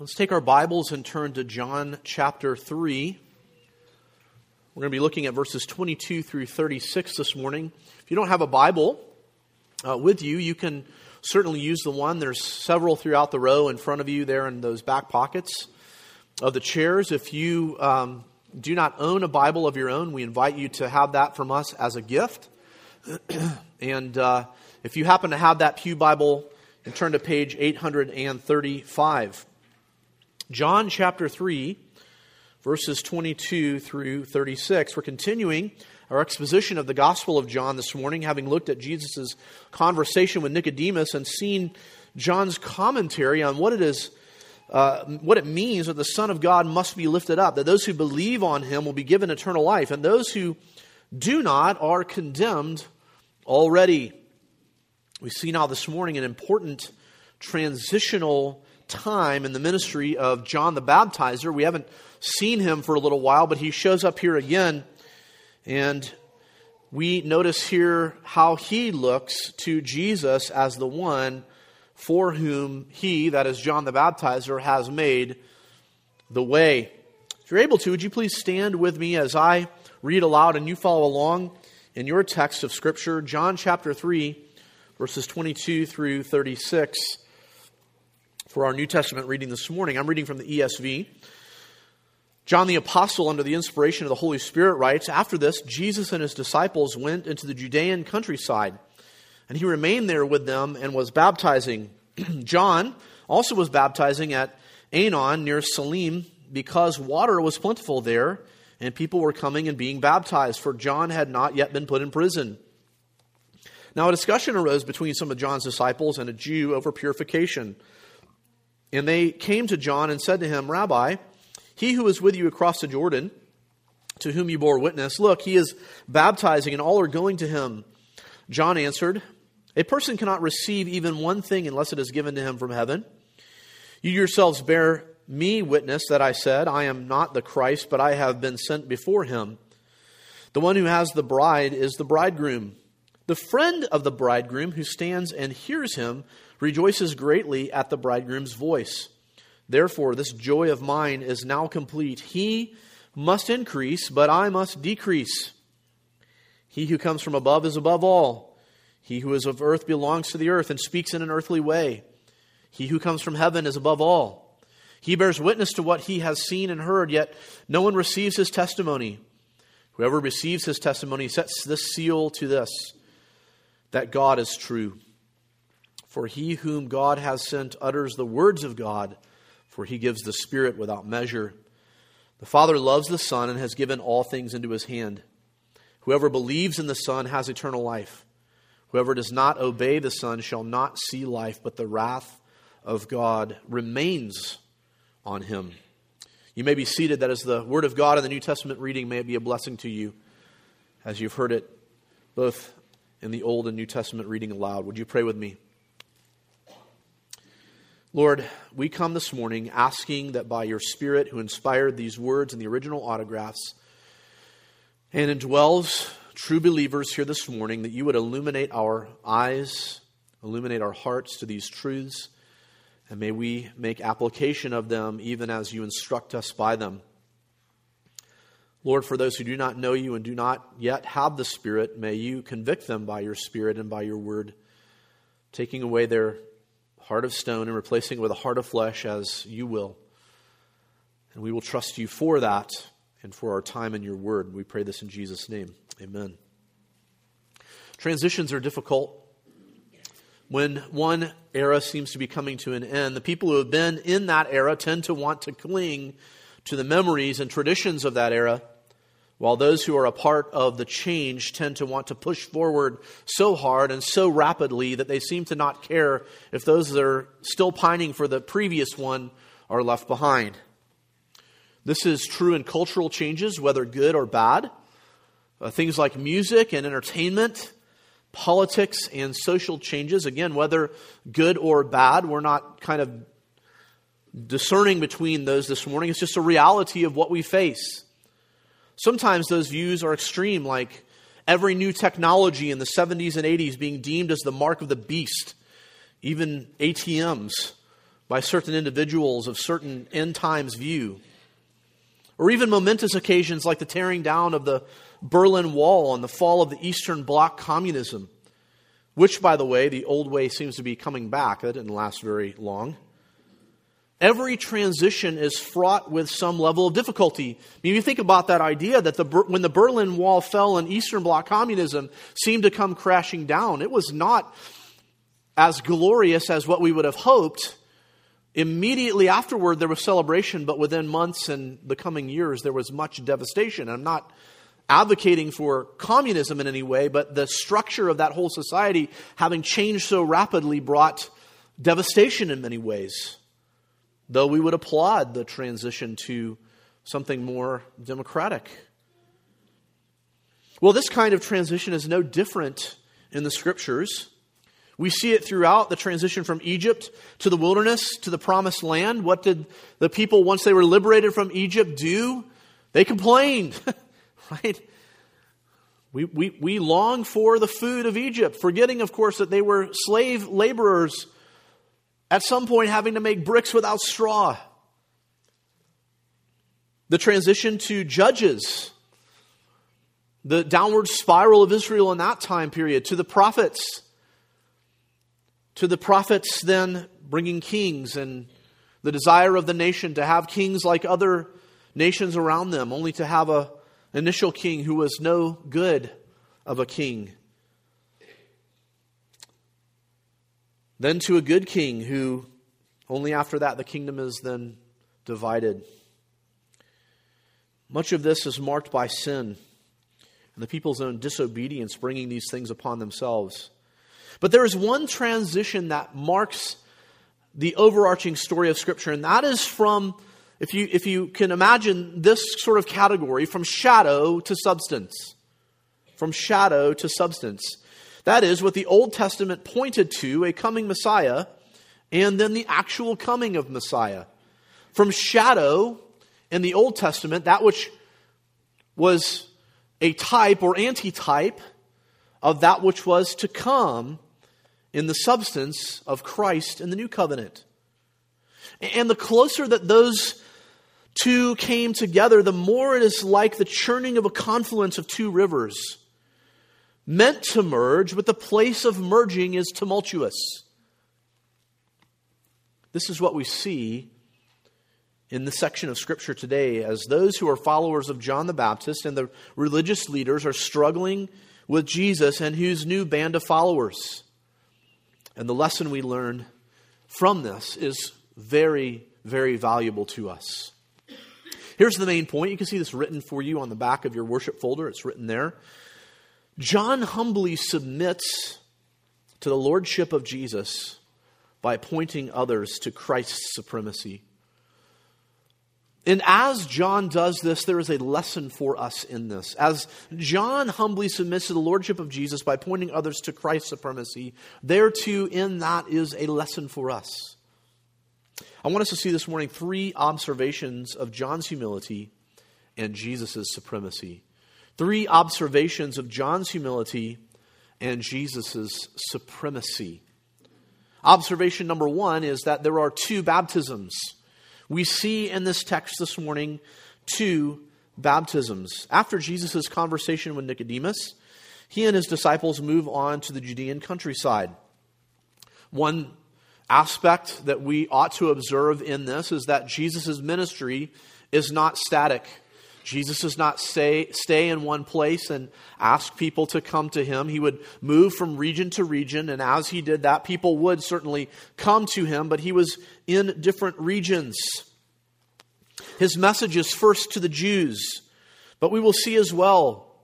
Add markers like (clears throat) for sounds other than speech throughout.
Let's take our Bibles and turn to John chapter 3. We're going to be looking at verses 22 through 36 this morning. If you don't have a Bible uh, with you, you can certainly use the one. There's several throughout the row in front of you there in those back pockets of the chairs. If you um, do not own a Bible of your own, we invite you to have that from us as a gift. (clears throat) and uh, if you happen to have that Pew Bible, and turn to page 835. John chapter 3, verses 22 through 36. We're continuing our exposition of the Gospel of John this morning, having looked at Jesus' conversation with Nicodemus and seen John's commentary on what it is. Uh, what it means that the Son of God must be lifted up, that those who believe on him will be given eternal life, and those who do not are condemned already. We see now this morning an important transitional time in the ministry of John the Baptizer. We haven't seen him for a little while, but he shows up here again. And we notice here how he looks to Jesus as the one for whom he, that is John the Baptizer, has made the way. If you're able to, would you please stand with me as I read aloud and you follow along in your text of Scripture, John chapter 3, verses 22 through 36 for our New Testament reading this morning. I'm reading from the ESV. John the Apostle, under the inspiration of the Holy Spirit, writes After this, Jesus and his disciples went into the Judean countryside, and he remained there with them and was baptizing. (clears throat) John also was baptizing at Aenon near Salim because water was plentiful there, and people were coming and being baptized, for John had not yet been put in prison. Now, a discussion arose between some of John's disciples and a Jew over purification. And they came to John and said to him, Rabbi, he who is with you across the Jordan, to whom you bore witness, look, he is baptizing, and all are going to him. John answered, A person cannot receive even one thing unless it is given to him from heaven. You yourselves bear me witness that I said, I am not the Christ, but I have been sent before him. The one who has the bride is the bridegroom. The friend of the bridegroom who stands and hears him rejoices greatly at the bridegroom's voice. Therefore, this joy of mine is now complete. He must increase, but I must decrease. He who comes from above is above all. He who is of earth belongs to the earth and speaks in an earthly way. He who comes from heaven is above all. He bears witness to what he has seen and heard, yet no one receives his testimony. Whoever receives his testimony sets this seal to this that God is true. For he whom God has sent utters the words of God, for he gives the Spirit without measure. The Father loves the Son and has given all things into his hand. Whoever believes in the Son has eternal life. Whoever does not obey the Son shall not see life, but the wrath of God remains on him. You may be seated. That is the Word of God in the New Testament reading. May it be a blessing to you as you've heard it both in the Old and New Testament reading aloud. Would you pray with me? Lord, we come this morning asking that by your Spirit, who inspired these words in the original autographs and indwells true believers here this morning, that you would illuminate our eyes, illuminate our hearts to these truths, and may we make application of them even as you instruct us by them. Lord, for those who do not know you and do not yet have the Spirit, may you convict them by your Spirit and by your word, taking away their heart of stone and replacing it with a heart of flesh as you will. And we will trust you for that and for our time in your word. We pray this in Jesus' name. Amen. Transitions are difficult. When one era seems to be coming to an end, the people who have been in that era tend to want to cling to the memories and traditions of that era while those who are a part of the change tend to want to push forward so hard and so rapidly that they seem to not care if those that are still pining for the previous one are left behind. This is true in cultural changes, whether good or bad. Uh, things like music and entertainment, politics and social changes, again, whether good or bad, we're not kind of discerning between those this morning. It's just a reality of what we face. Sometimes those views are extreme, like every new technology in the 70s and 80s being deemed as the mark of the beast, even ATMs by certain individuals of certain end times view. Or even momentous occasions like the tearing down of the Berlin Wall and the fall of the Eastern Bloc communism, which, by the way, the old way seems to be coming back. That didn't last very long. Every transition is fraught with some level of difficulty. I mean, you think about that idea that the, when the Berlin Wall fell and Eastern Bloc communism seemed to come crashing down, it was not as glorious as what we would have hoped. Immediately afterward, there was celebration, but within months and the coming years, there was much devastation. I'm not advocating for communism in any way, but the structure of that whole society, having changed so rapidly, brought devastation in many ways though we would applaud the transition to something more democratic. Well, this kind of transition is no different in the scriptures. We see it throughout the transition from Egypt to the wilderness to the promised land. What did the people, once they were liberated from Egypt, do? They complained, (laughs) right? We, we, we long for the food of Egypt, forgetting, of course, that they were slave laborers at some point, having to make bricks without straw. The transition to judges. The downward spiral of Israel in that time period. To the prophets. To the prophets then bringing kings and the desire of the nation to have kings like other nations around them, only to have a initial king who was no good of a king. Then to a good king who, only after that, the kingdom is then divided. Much of this is marked by sin and the people's own disobedience, bringing these things upon themselves. But there is one transition that marks the overarching story of Scripture, and that is from, if you, if you can imagine this sort of category, from shadow to substance. From shadow to substance. That is what the Old Testament pointed to a coming Messiah and then the actual coming of Messiah. From shadow in the Old Testament, that which was a type or antitype of that which was to come in the substance of Christ in the new covenant. And the closer that those two came together, the more it is like the churning of a confluence of two rivers meant to merge, but the place of merging is tumultuous. This is what we see in the section of Scripture today as those who are followers of John the Baptist and the religious leaders are struggling with Jesus and whose new band of followers. And the lesson we learn from this is very, very valuable to us. Here's the main point. You can see this written for you on the back of your worship folder. It's written there. John humbly submits to the lordship of Jesus by pointing others to Christ's supremacy. And as John does this, there is a lesson for us in this. As John humbly submits to the lordship of Jesus by pointing others to Christ's supremacy, there too, in that is a lesson for us. I want us to see this morning three observations of John's humility and Jesus' supremacy. Three observations of John's humility and Jesus' supremacy. Observation number one is that there are two baptisms. We see in this text this morning two baptisms. After Jesus' conversation with Nicodemus, he and his disciples move on to the Judean countryside. One aspect that we ought to observe in this is that Jesus' ministry is not static. Jesus does not stay, stay in one place and ask people to come to him. He would move from region to region, and as he did that, people would certainly come to him, but he was in different regions. His message is first to the Jews, but we will see as well,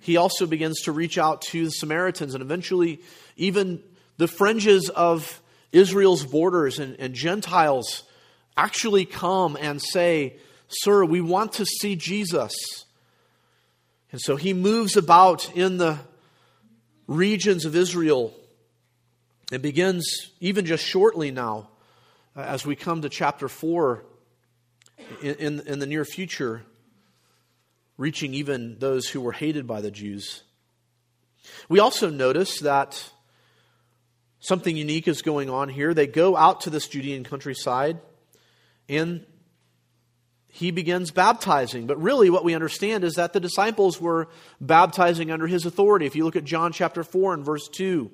he also begins to reach out to the Samaritans and eventually even the fringes of Israel's borders and, and Gentiles actually come and say, Sir, we want to see Jesus. And so he moves about in the regions of Israel and begins, even just shortly now, uh, as we come to chapter 4 in, in, in the near future, reaching even those who were hated by the Jews. We also notice that something unique is going on here. They go out to this Judean countryside and he begins baptizing. But really, what we understand is that the disciples were baptizing under his authority. If you look at John chapter 4 and verse 2,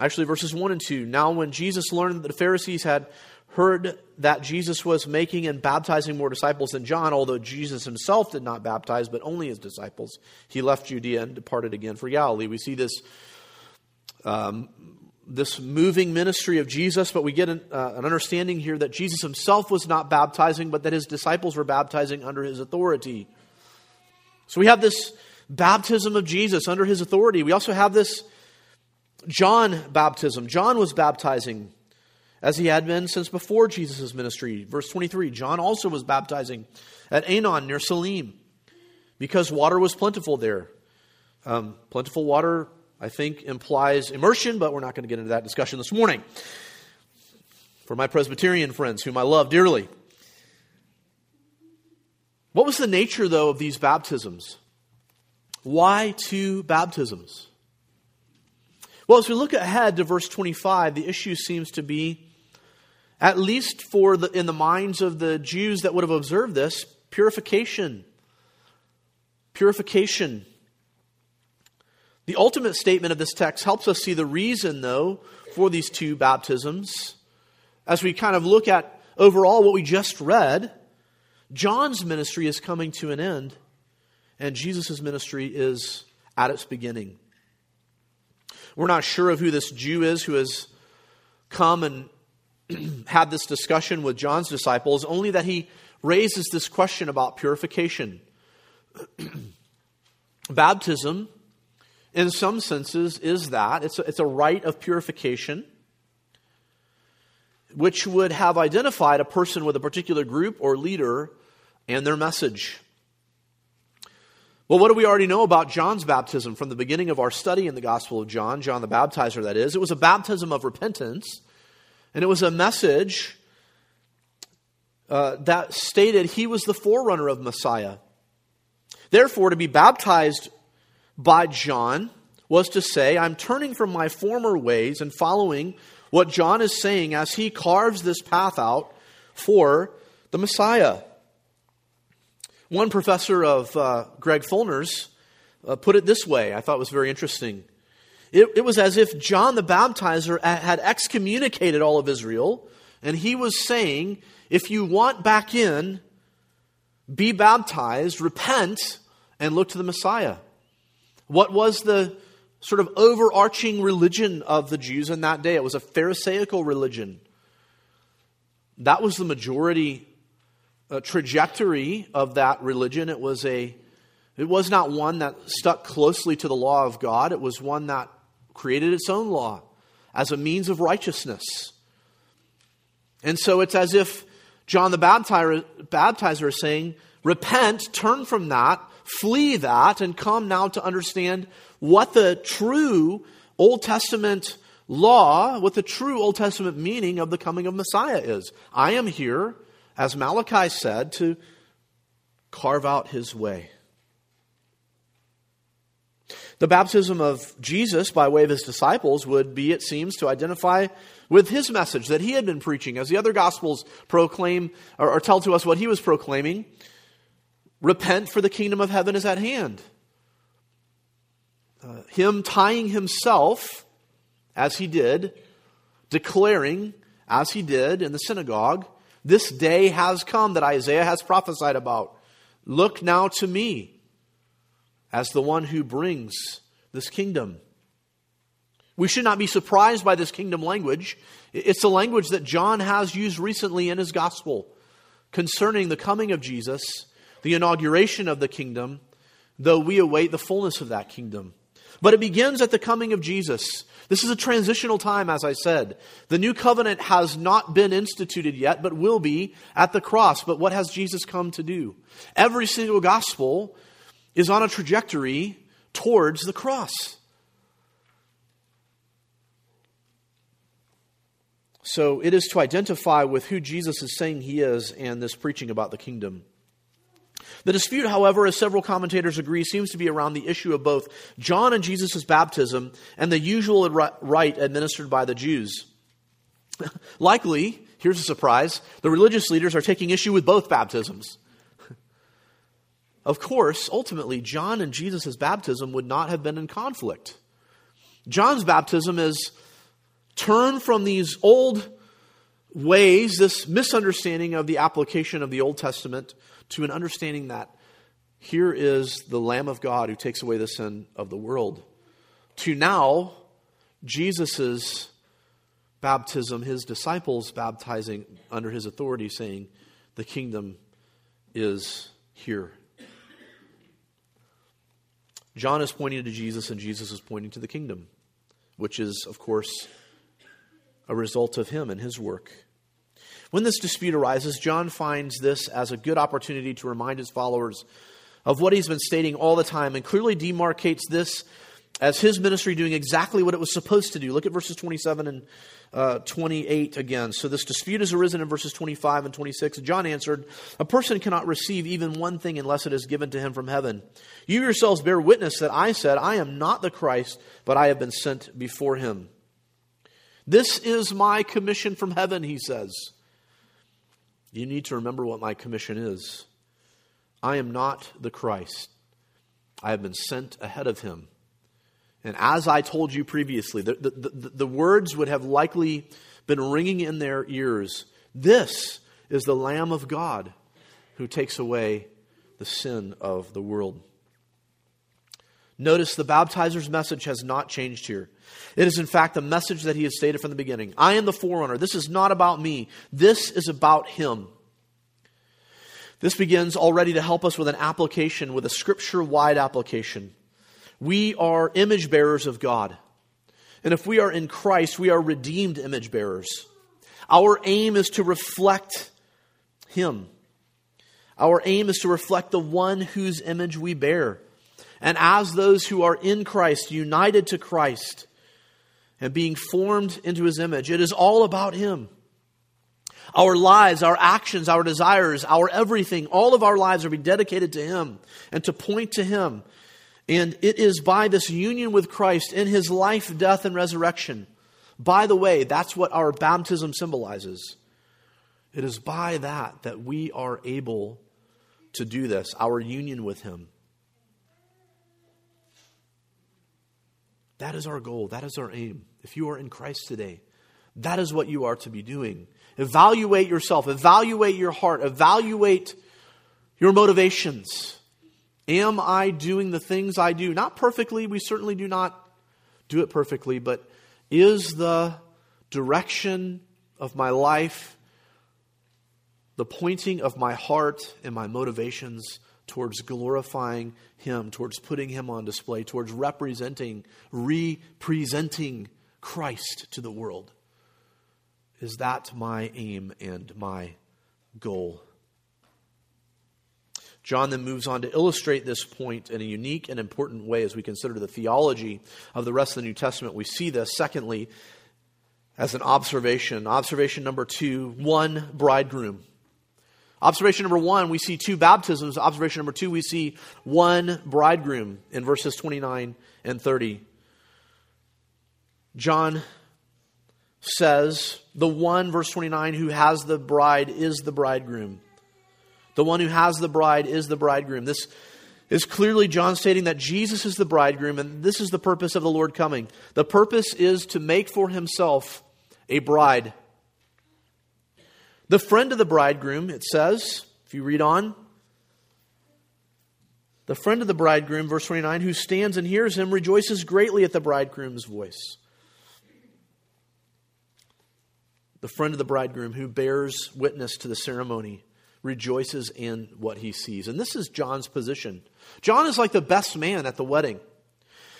actually, verses 1 and 2. Now, when Jesus learned that the Pharisees had heard that Jesus was making and baptizing more disciples than John, although Jesus himself did not baptize, but only his disciples, he left Judea and departed again for Galilee. We see this um, this moving ministry of Jesus, but we get an, uh, an, understanding here that Jesus himself was not baptizing, but that his disciples were baptizing under his authority. So we have this baptism of Jesus under his authority. We also have this John baptism. John was baptizing as he had been since before Jesus' ministry. Verse 23 John also was baptizing at Aenon near Salim because water was plentiful there. Um, plentiful water I think implies immersion, but we're not going to get into that discussion this morning. For my Presbyterian friends, whom I love dearly. What was the nature, though, of these baptisms? Why two baptisms? Well, as we look ahead to verse 25, the issue seems to be, at least for the, in the minds of the Jews that would have observed this, purification. Purification. The ultimate statement of this text helps us see the reason, though, for these two baptisms. As we kind of look at overall what we just read, John's ministry is coming to an end, and Jesus' ministry is at its beginning. We're not sure of who this Jew is who has come and (clears throat) had this discussion with John's disciples, only that he raises this question about purification. (clears throat) Baptism in some senses, is that. It's a, it's a rite of purification, which would have identified a person with a particular group or leader and their message. Well, what do we already know about John's baptism from the beginning of our study in the Gospel of John, John the Baptizer, that is? It was a baptism of repentance, and it was a message uh, that stated he was the forerunner of Messiah. Therefore, to be baptized by John was to say, I'm turning from my former ways and following what John is saying as he carves this path out for the Messiah. One professor of uh, Greg Fulner's uh, put it this way, I thought was very interesting. It, it was as if John the Baptizer had excommunicated all of Israel, and he was saying, if you want back in, be baptized, repent, and look to the Messiah. What was the sort of overarching religion of the Jews in that day? It was a Pharisaical religion. That was the majority uh, trajectory of that religion. It was a it was not one that stuck closely to the law of God. It was one that created its own law as a means of righteousness. And so it's as if John the Baptizer, Baptizer is saying, Repent, turn from that, flee that and come now to understand what the true Old Testament law, what the true Old Testament meaning of the coming of Messiah is. I am here, as Malachi said, to carve out his way. The baptism of Jesus by way of his disciples would be, it seems, to identify with his message that he had been preaching, as the other gospels proclaim or, or tell to us what he was proclaiming. Repent, for the kingdom of heaven is at hand. Uh, him tying himself, as he did, declaring, as he did in the synagogue, this day has come that Isaiah has prophesied about. Look now to me as the one who brings this kingdom. We should not be surprised by this kingdom language. It's a language that John has used recently in his gospel concerning the coming of Jesus the inauguration of the kingdom, though we await the fullness of that kingdom. But it begins at the coming of Jesus. This is a transitional time, as I said. The new covenant has not been instituted yet, but will be at the cross. But what has Jesus come to do? Every single gospel is on a trajectory towards the cross. So it is to identify with who Jesus is saying he is and this preaching about the kingdom. The dispute, however, as several commentators agree, seems to be around the issue of both John and Jesus' baptism and the usual rite administered by the Jews. (laughs) Likely, here's a surprise, the religious leaders are taking issue with both baptisms. (laughs) Of course, ultimately, John and Jesus' baptism would not have been in conflict. John's baptism is turn from these old ways, this misunderstanding of the application of the Old Testament, to an understanding that here is the Lamb of God who takes away the sin of the world. To now, Jesus' baptism, his disciples baptizing under his authority, saying, The kingdom is here. John is pointing to Jesus, and Jesus is pointing to the kingdom, which is, of course, a result of him and his work. When this dispute arises, John finds this as a good opportunity to remind his followers of what he's been stating all the time and clearly demarcates this as his ministry doing exactly what it was supposed to do. Look at verses 27 and uh, 28 again. So this dispute has arisen in verses 25 and 26. John answered, A person cannot receive even one thing unless it is given to him from heaven. You yourselves bear witness that I said, I am not the Christ, but I have been sent before him. This is my commission from heaven, he says. You need to remember what my commission is. I am not the Christ. I have been sent ahead of him. And as I told you previously, the, the, the, the, words would have likely been ringing in their ears. This is the Lamb of God who takes away the sin of the world. Notice the baptizer's message has not changed here. It is, in fact, the message that he has stated from the beginning I am the forerunner. This is not about me, this is about him. This begins already to help us with an application, with a scripture wide application. We are image bearers of God. And if we are in Christ, we are redeemed image bearers. Our aim is to reflect Him. Our aim is to reflect the one whose image we bear. And as those who are in Christ, united to Christ, and being formed into his image, it is all about him. Our lives, our actions, our desires, our everything, all of our lives are to be dedicated to him and to point to him. And it is by this union with Christ in his life, death, and resurrection. By the way, that's what our baptism symbolizes. It is by that that we are able to do this, our union with him. That is our goal. That is our aim. If you are in Christ today, that is what you are to be doing. Evaluate yourself, evaluate your heart, evaluate your motivations. Am I doing the things I do? Not perfectly, we certainly do not do it perfectly, but is the direction of my life, the pointing of my heart and my motivations towards glorifying Him, towards putting Him on display, towards representing, representing Christ to the world. Is that my aim and my goal? John then moves on to illustrate this point in a unique and important way as we consider the theology of the rest of the New Testament. We see this, secondly, as an observation. Observation number two one bridegroom. Observation number one, we see two baptisms. Observation number two, we see one bridegroom in verses 29 and 30. John says, the one, verse 29, who has the bride is the bridegroom. The one who has the bride is the bridegroom. This is clearly John stating that Jesus is the bridegroom, and this is the purpose of the Lord coming. The purpose is to make for himself a bride the friend of the bridegroom, it says, if you read on, the friend of the bridegroom, verse 29, who stands and hears him, rejoices greatly at the bridegroom's voice. The friend of the bridegroom who bears witness to the ceremony rejoices in what he sees. And this is John's position. John is like the best man at the wedding.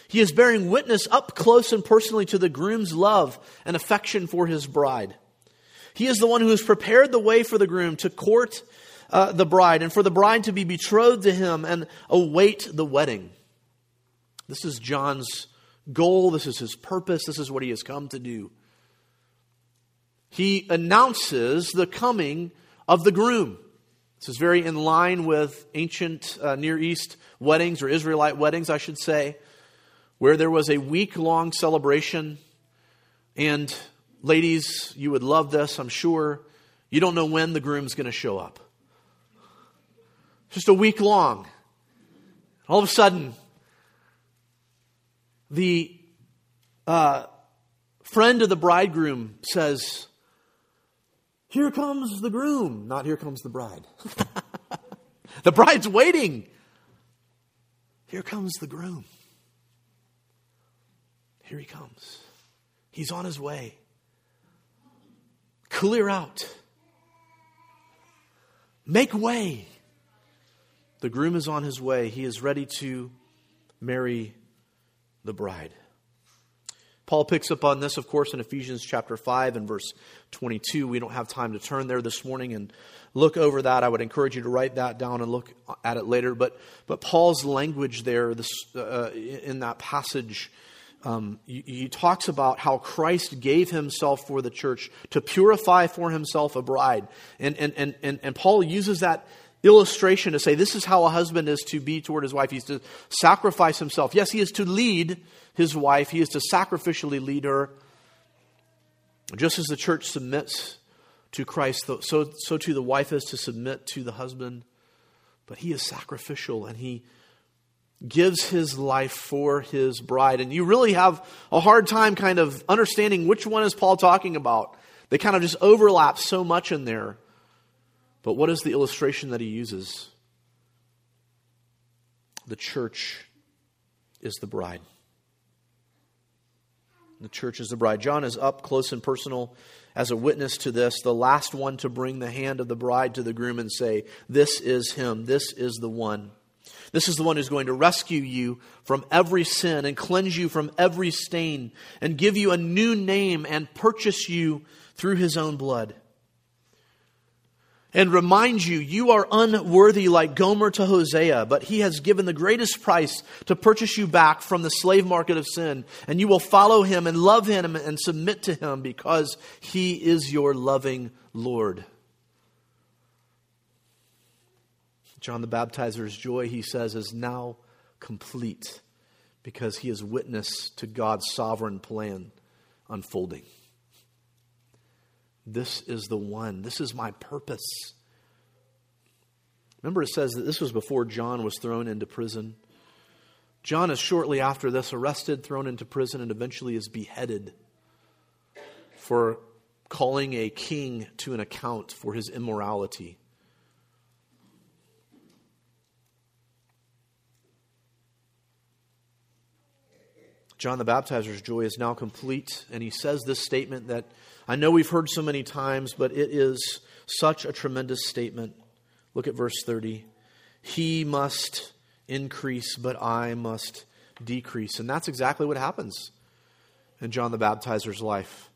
He is bearing witness up close and personally to the groom's love and affection for his bride. He is the one who has prepared the way for the groom to court uh, the bride and for the bride to be betrothed to him and await the wedding. This is John's goal. This is his purpose. This is what he has come to do. He announces the coming of the groom. This is very in line with ancient uh, Near East weddings, or Israelite weddings, I should say, where there was a week long celebration. And ladies, you would love this, I'm sure. You don't know when the groom's going to show up. Just a week long. All of a sudden, the uh, friend of the bridegroom says, Here comes the groom, not here comes the bride. (laughs) the bride's waiting. Here comes the groom. Here he comes. He's on his way. Clear out. Make way. The groom is on his way. He is ready to marry the bride. Paul picks up on this, of course, in Ephesians chapter 5 and verse 22. We don't have time to turn there this morning and look over that. I would encourage you to write that down and look at it later. But, but Paul's language there this, uh, in that passage, um, he, he talks about how Christ gave himself for the church to purify for himself a bride. And, and, and, and, and Paul uses that illustration to say this is how a husband is to be toward his wife. He's to sacrifice himself. Yes, he is to lead his wife, he is to sacrificially lead her. Just as the church submits to Christ, so, so too the wife is to submit to the husband. But he is sacrificial and he gives his life for his bride. And you really have a hard time kind of understanding which one is Paul talking about. They kind of just overlap so much in there. But what is the illustration that he uses? The church is the bride. The church is the bride. John is up close and personal as a witness to this, the last one to bring the hand of the bride to the groom and say, This is him, this is the one. This is the one who's going to rescue you from every sin and cleanse you from every stain and give you a new name and purchase you through his own blood and remind you you are unworthy like Gomer to Hosea, but he has given the greatest price to purchase you back from the slave market of sin, and you will follow him and love him and submit to him because he is your loving Lord. John the Baptizer's joy, he says, is now complete because he is witness to God's sovereign plan unfolding. This is the one. This is my purpose. Remember, it says that this was before John was thrown into prison. John is shortly after this arrested, thrown into prison, and eventually is beheaded for calling a king to an account for his immorality. John the Baptizer's joy is now complete, and he says this statement that I know we've heard so many times, but it is such a tremendous statement. Look at verse 30. He must increase, but I must decrease. And that's exactly what happens in John the Baptizer's life.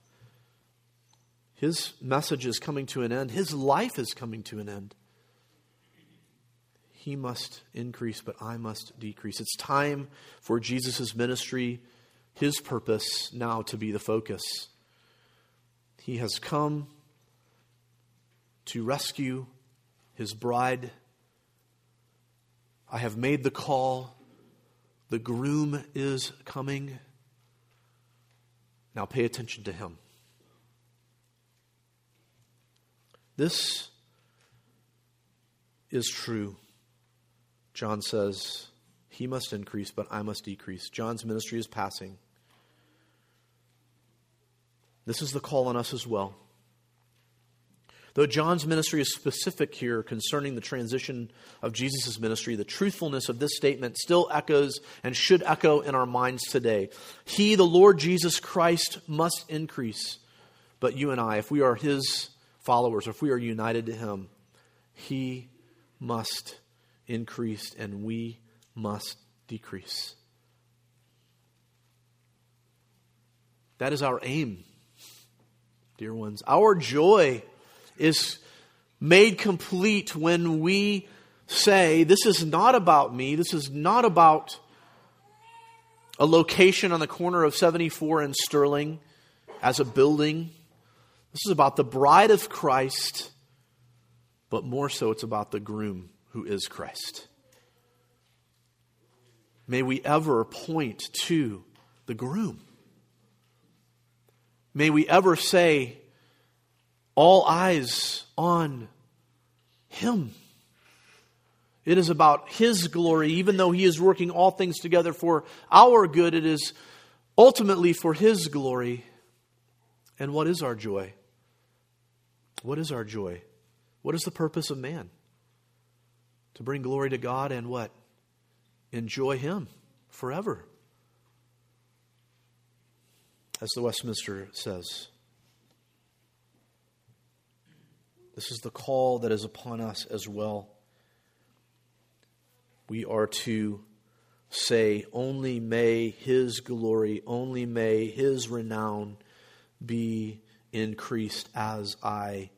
His message is coming to an end, his life is coming to an end. He must increase, but I must decrease. It's time for Jesus' ministry, his purpose now to be the focus. He has come to rescue his bride. I have made the call. The groom is coming. Now pay attention to him. This is true. John says, He must increase, but I must decrease. John's ministry is passing. This is the call on us as well. Though John's ministry is specific here concerning the transition of Jesus' ministry, the truthfulness of this statement still echoes and should echo in our minds today. He, the Lord Jesus Christ, must increase, but you and I, if we are his followers, if we are united to him, he must increase and we must decrease. That is our aim dear ones. Our joy is made complete when we say, This is not about me. This is not about a location on the corner of 74 and Sterling as a building. This is about the bride of Christ but more so it's about the groom who is Christ. May we ever point to the groom. May we ever say, all eyes on him. It is about His glory, even though He is working all things together for our good, it is ultimately for His glory. And what is our joy? What is our joy? What is the purpose of man? To bring glory to God and what? Enjoy Him forever. As the Westminster says. This is the call that is upon us as well. We are to say, Only may His glory, only may His renown be increased as I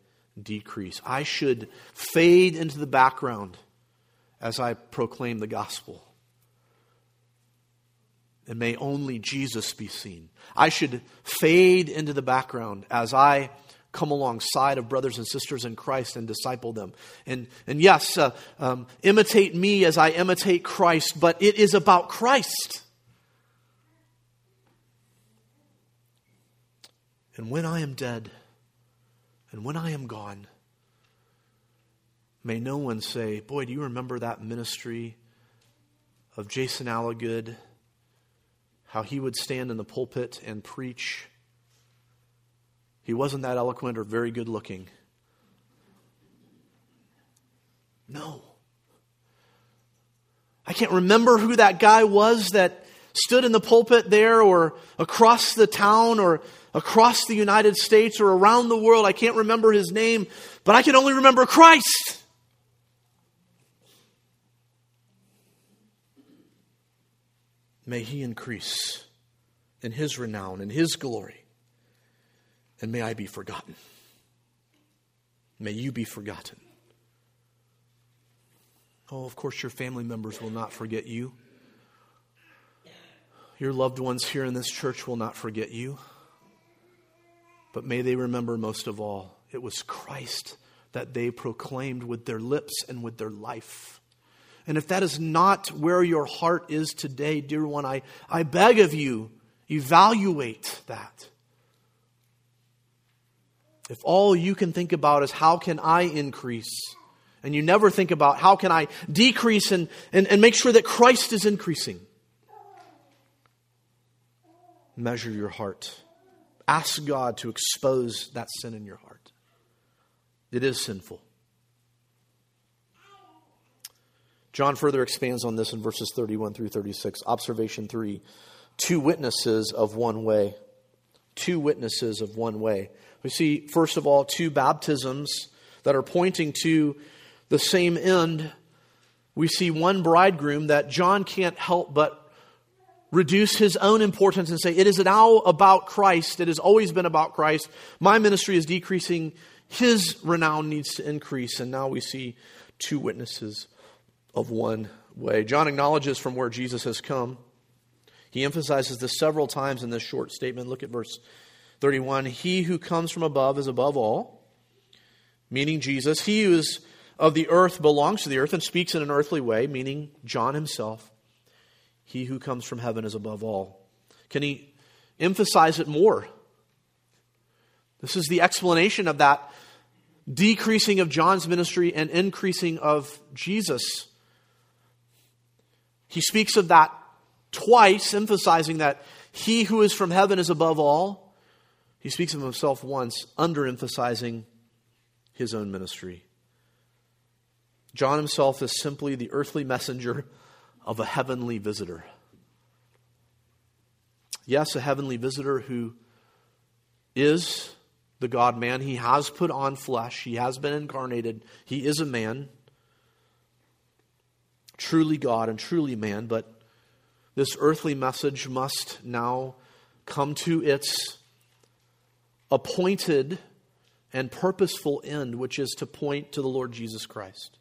decrease. I should fade into the background as I proclaim the gospel. And may only Jesus be seen. I should fade into the background as I come alongside of brothers and sisters in Christ and disciple them. And, and yes, uh, um, imitate me as I imitate Christ, but it is about Christ. And when I am dead, and when I am gone, may no one say, Boy, do you remember that ministry of Jason Allagood? How he would stand in the pulpit and preach he wasn't that eloquent or very good looking. No. I can't remember who that guy was that stood in the pulpit there or across the town or across the United States or around the world. I can't remember his name, but I can only remember Christ. May he increase in his renown and his glory and may I be forgotten. May you be forgotten. Oh, of course, your family members will not forget you. Your loved ones here in this church will not forget you. But may they remember most of all, it was Christ that they proclaimed with their lips and with their life. And if that is not where your heart is today, dear one, I, I beg of you, evaluate that. If all you can think about is how can I increase, and you never think about how can I decrease and, and, and make sure that Christ is increasing, measure your heart. Ask God to expose that sin in your heart. It is sinful. John further expands on this in verses 31 through 36. Observation 3 Two witnesses of one way. Two witnesses of one way. We see, first of all, two baptisms that are pointing to the same end. We see one bridegroom that John can't help but reduce his own importance and say, It is now about Christ. It has always been about Christ. My ministry is decreasing. His renown needs to increase. And now we see two witnesses of one way. John acknowledges from where Jesus has come. He emphasizes this several times in this short statement. Look at verse 31 He who comes from above is above all, meaning Jesus. He who is of the earth belongs to the earth and speaks in an earthly way, meaning John himself. He who comes from heaven is above all. Can he emphasize it more? This is the explanation of that decreasing of John's ministry and increasing of Jesus. He speaks of that twice, emphasizing that he who is from heaven is above all. He speaks of himself once, underemphasizing his own ministry. John himself is simply the earthly messenger of a heavenly visitor. Yes, a heavenly visitor who is the God man. He has put on flesh, he has been incarnated, he is a man, truly God and truly man, but this earthly message must now come to its appointed and purposeful end, which is to point to the Lord Jesus Christ.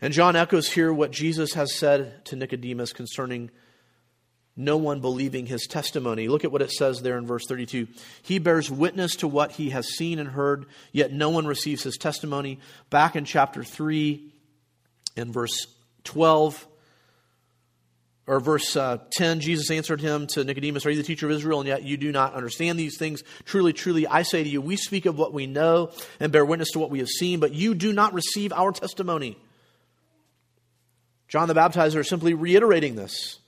And John echoes here what Jesus has said to Nicodemus concerning no one believing his testimony. Look at what it says there in verse 32. He bears witness to what he has seen and heard, yet no one receives his testimony. Back in chapter 3, in verse 12, or verse uh, 10, Jesus answered him to Nicodemus, Are you the teacher of Israel, and yet you do not understand these things? Truly, truly, I say to you, we speak of what we know and bear witness to what we have seen, but you do not receive our testimony. John the Baptizer is simply reiterating this.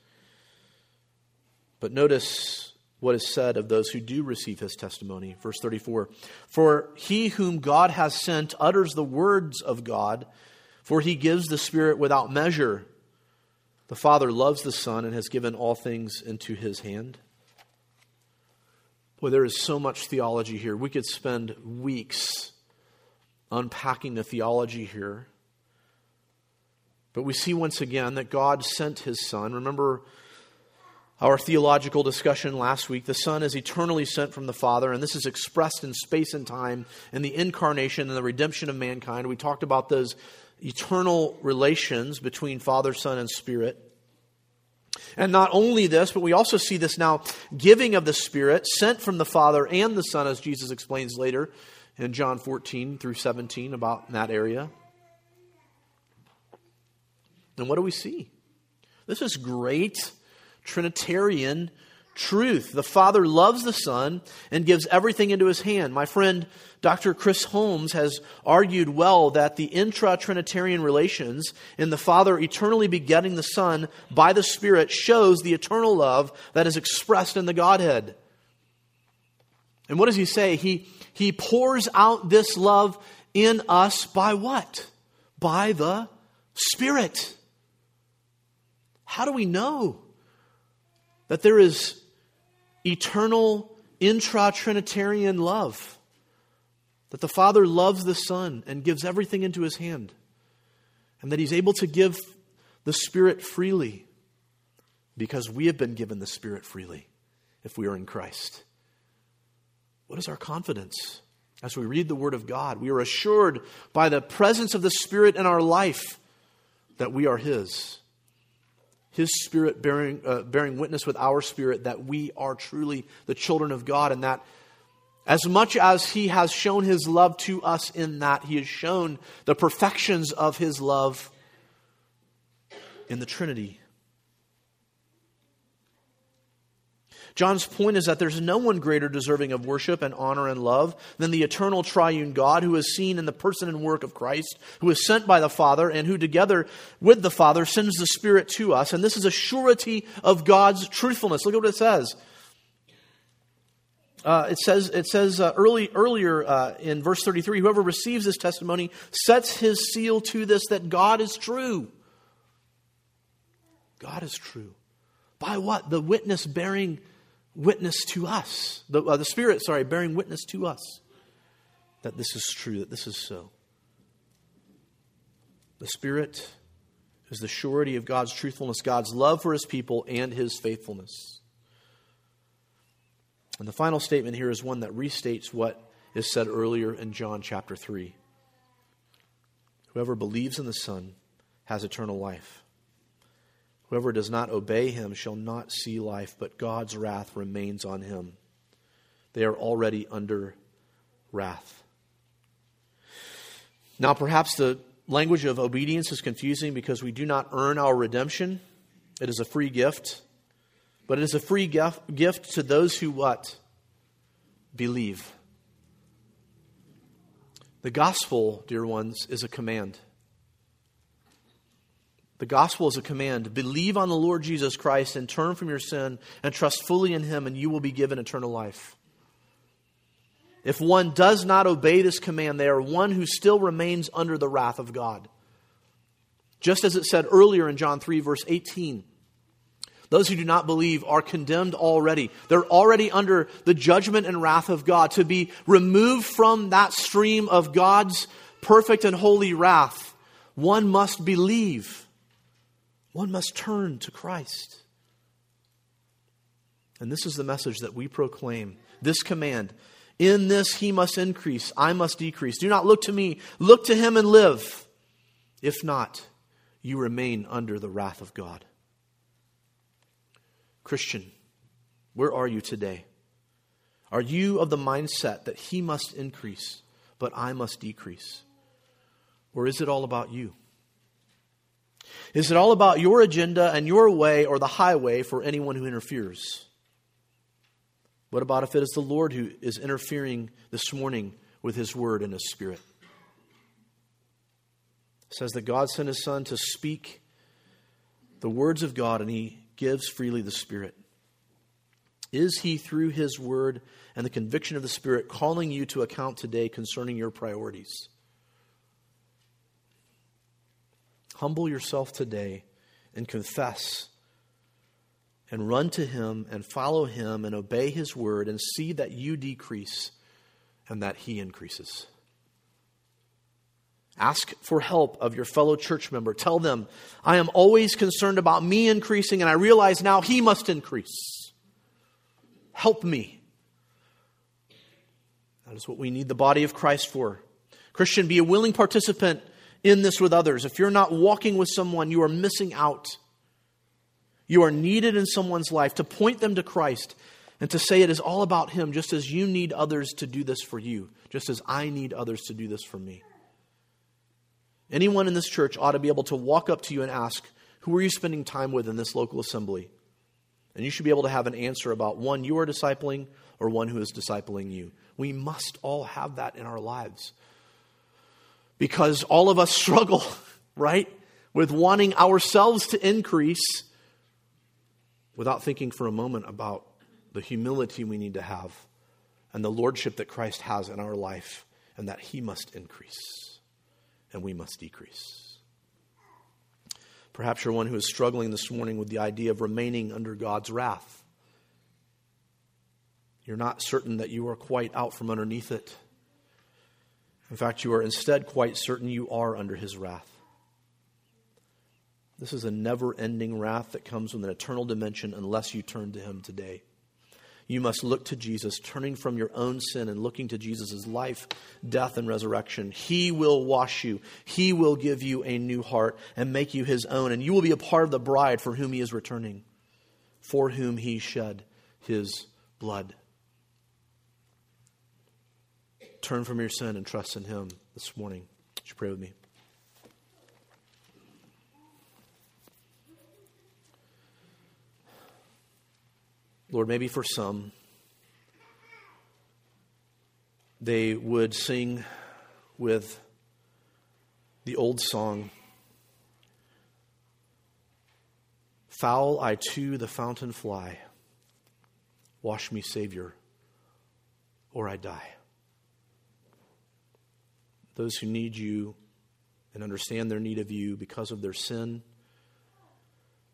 But notice what is said of those who do receive his testimony. Verse 34 For he whom God has sent utters the words of God, for he gives the Spirit without measure. The Father loves the Son and has given all things into his hand. Boy, there is so much theology here. We could spend weeks unpacking the theology here. But we see once again that God sent his Son. Remember our theological discussion last week. The Son is eternally sent from the Father, and this is expressed in space and time in the incarnation and the redemption of mankind. We talked about those eternal relations between Father, Son, and Spirit. And not only this, but we also see this now giving of the Spirit sent from the Father and the Son, as Jesus explains later in John 14 through 17 about that area. And what do we see? This is great Trinitarian truth. The Father loves the Son and gives everything into his hand. My friend Dr. Chris Holmes has argued well that the intra Trinitarian relations in the Father eternally begetting the Son by the Spirit shows the eternal love that is expressed in the Godhead. And what does he say? He, he pours out this love in us by what? By the Spirit. How do we know that there is eternal intra Trinitarian love? That the Father loves the Son and gives everything into his hand, and that he's able to give the Spirit freely because we have been given the Spirit freely if we are in Christ. What is our confidence? As we read the Word of God, we are assured by the presence of the Spirit in our life that we are His. His Spirit bearing, uh, bearing witness with our spirit that we are truly the children of God, and that as much as He has shown His love to us in that, He has shown the perfections of His love in the Trinity. John's point is that there's no one greater deserving of worship and honor and love than the eternal triune God who is seen in the person and work of Christ, who is sent by the Father, and who together with the Father sends the Spirit to us. And this is a surety of God's truthfulness. Look at what it says. Uh, it says, it says uh, early, earlier uh, in verse 33 whoever receives this testimony sets his seal to this that God is true. God is true. By what? The witness bearing witness to us, the, uh, the Spirit, sorry, bearing witness to us that this is true, that this is so. The Spirit is the surety of God's truthfulness, God's love for His people, and His faithfulness. And the final statement here is one that restates what is said earlier in John chapter 3. Whoever believes in the Son has eternal life. Whoever does not obey him shall not see life, but God's wrath remains on him. They are already under wrath. Now, perhaps the language of obedience is confusing because we do not earn our redemption. It is a free gift, but it is a free gift to those who what? Believe. The gospel, dear ones, is a command. The gospel is a command. Believe on the Lord Jesus Christ and turn from your sin and trust fully in him, and you will be given eternal life. If one does not obey this command, they are one who still remains under the wrath of God. Just as it said earlier in John 3, verse 18. Those who do not believe are condemned already. They're already under the judgment and wrath of God. To be removed from that stream of God's perfect and holy wrath, one must believe. One must turn to Christ. And this is the message that we proclaim this command. In this he must increase, I must decrease. Do not look to me, look to him and live. If not, you remain under the wrath of God. Christian, where are you today? Are you of the mindset that he must increase, but I must decrease? Or is it all about you? Is it all about your agenda and your way or the highway for anyone who interferes? What about if it is the Lord who is interfering this morning with his word and his spirit? It says that God sent his son to speak the words of God and he gives freely the spirit. Is he through his word and the conviction of the spirit calling you to account today concerning your priorities? Humble yourself today and confess and run to Him and follow Him and obey His word and see that you decrease and that He increases. Ask for help of your fellow church member. Tell them, I am always concerned about me increasing, and I realize now He must increase. Help me. That is what we need the body of Christ for. Christian, be a willing participant in this with others. If you're not walking with someone, you are missing out. You are needed in someone's life to point them to Christ and to say it is all about Him, just as you need others to do this for you, just as I need others to do this for me. Anyone in this church ought to be able to walk up to you and ask, Who are you spending time with in this local assembly? And you should be able to have an answer about one you are discipling or one who is discipling you. We must all have that in our lives. Because all of us (laughs) struggle, right, with wanting ourselves to increase without thinking for a moment about the humility we need to have and the lordship that Christ has in our life and that he must increase and we must decrease. Perhaps you're one who is struggling this morning with the idea of remaining under God's wrath. You're not certain that you are quite out from underneath it. In fact, you are instead quite certain you are under his wrath. This is a never ending wrath that comes with an eternal dimension unless you turn to Him today. You must look to Jesus, turning from your own sin and looking to Jesus' life, death, and resurrection. He will wash you. He will give you a new heart and make you His own. And you will be a part of the bride for whom He is returning, for whom He shed His blood. Turn from your sin and trust in Him this morning. Would you pray with me? Lord, maybe for some, they would sing with the old song Foul I to the fountain fly, wash me, Savior, or I die. Those who need you and understand their need of you because of their sin,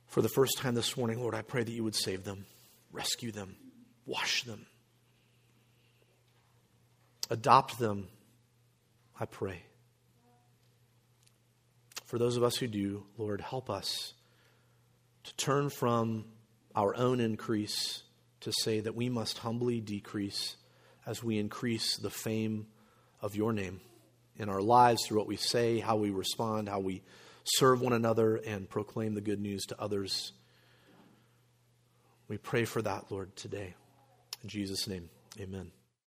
for the first time this morning, Lord, I pray that you would save them rescue them, wash them, adopt them, I pray. For those of us who do, Lord, help us to turn from our own increase to say that we must humbly decrease as we increase the fame of your name in our lives through what we say, how we respond, how we serve one another, and proclaim the good news to others. We pray for that, Lord, today. In Jesus' name, amen.